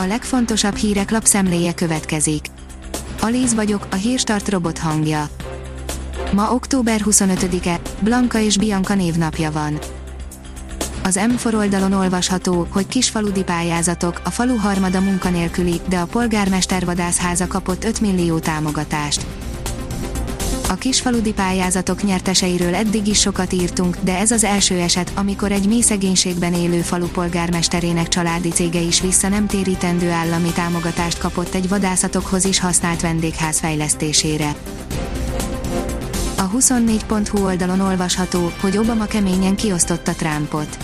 A legfontosabb hírek lapszemléje következik. Alíz vagyok, a hírstart robot hangja. Ma október 25-e, Blanka és Bianca névnapja van. Az M4 oldalon olvasható, hogy kisfaludi pályázatok, a falu harmada munkanélküli, de a polgármester vadászháza kapott 5 millió támogatást. A kisfaludi pályázatok nyerteseiről eddig is sokat írtunk, de ez az első eset, amikor egy mély szegénységben élő falu polgármesterének családi cége is vissza nem térítendő állami támogatást kapott egy vadászatokhoz is használt vendégház fejlesztésére. A 24.hu oldalon olvasható, hogy Obama keményen kiosztotta Trumpot.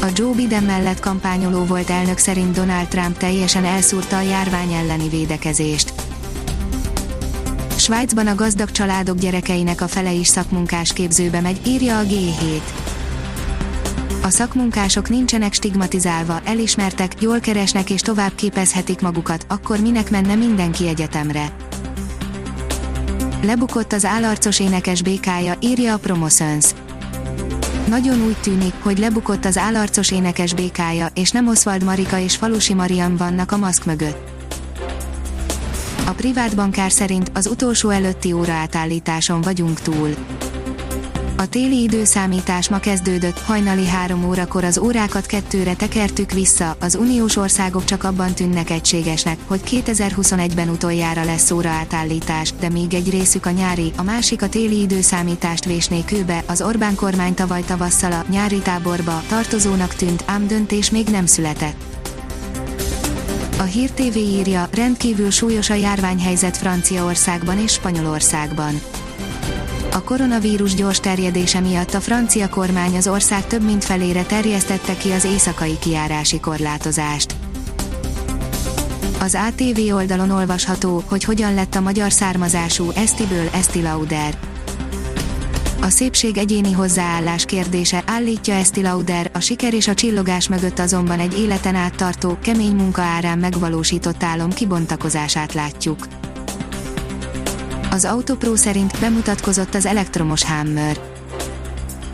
A Joe Biden mellett kampányoló volt elnök szerint Donald Trump teljesen elszúrta a járvány elleni védekezést. Svájcban a gazdag családok gyerekeinek a fele is szakmunkás képzőbe megy, írja a G7. A szakmunkások nincsenek stigmatizálva, elismertek, jól keresnek és tovább képezhetik magukat, akkor minek menne mindenki egyetemre. Lebukott az állarcos énekes békája, írja a Promoszöns. Nagyon úgy tűnik, hogy lebukott az állarcos énekes békája, és nem Oswald Marika és Falusi Marian vannak a maszk mögött. A privát bankár szerint az utolsó előtti óra átállításon vagyunk túl. A téli időszámítás ma kezdődött, hajnali három órakor az órákat kettőre tekertük vissza, az uniós országok csak abban tűnnek egységesnek, hogy 2021-ben utoljára lesz óra átállítás, de még egy részük a nyári, a másik a téli időszámítást vésné kőbe, az Orbán kormány tavaly tavasszal a nyári táborba tartozónak tűnt, ám döntés még nem született. A Hír TV írja, rendkívül súlyos a járványhelyzet Franciaországban és Spanyolországban. A koronavírus gyors terjedése miatt a francia kormány az ország több mint felére terjesztette ki az éjszakai kiárási korlátozást. Az ATV oldalon olvasható, hogy hogyan lett a magyar származású Estiből Esti Lauder. A szépség egyéni hozzáállás kérdése, állítja Esti Lauder, a siker és a csillogás mögött azonban egy életen át tartó, kemény munka árán megvalósított álom kibontakozását látjuk. Az Autopro szerint bemutatkozott az elektromos Hammer.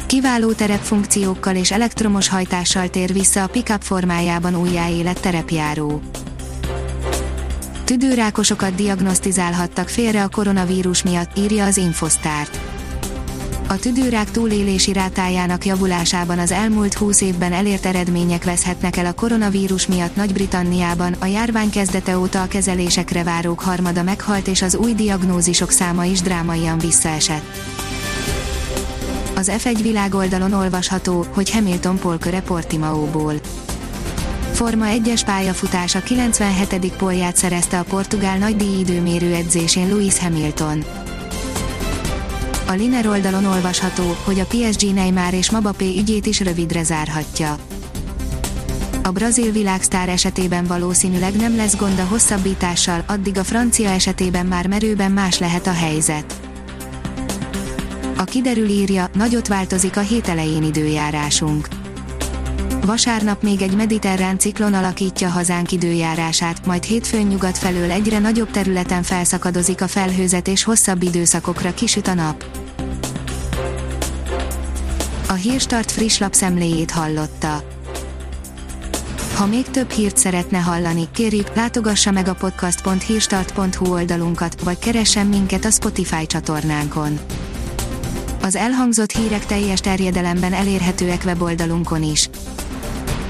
Kiváló terepfunkciókkal és elektromos hajtással tér vissza a pickup formájában újjáélet terepjáró. Tüdőrákosokat diagnosztizálhattak félre a koronavírus miatt, írja az Infosztárt a tüdőrák túlélési rátájának javulásában az elmúlt 20 évben elért eredmények veszhetnek el a koronavírus miatt Nagy-Britanniában, a járvány kezdete óta a kezelésekre várók harmada meghalt és az új diagnózisok száma is drámaian visszaesett. Az F1 világoldalon olvasható, hogy Hamilton polköre Portimaóból. Forma 1-es pályafutása 97. polját szerezte a portugál nagydíj időmérő edzésén Lewis Hamilton. A Liner oldalon olvasható, hogy a PSG Neymar és Mbappé ügyét is rövidre zárhatja. A brazil világsztár esetében valószínűleg nem lesz gond a hosszabbítással, addig a francia esetében már merőben más lehet a helyzet. A kiderül írja, nagyot változik a hét elején időjárásunk. Vasárnap még egy mediterrán ciklon alakítja hazánk időjárását, majd hétfőn nyugat felől egyre nagyobb területen felszakadozik a felhőzet és hosszabb időszakokra kisüt a nap. A Hírstart friss lapszemléjét hallotta. Ha még több hírt szeretne hallani, kérjük, látogassa meg a podcast.hírstart.hu oldalunkat, vagy keressen minket a Spotify csatornánkon. Az elhangzott hírek teljes terjedelemben elérhetőek weboldalunkon is.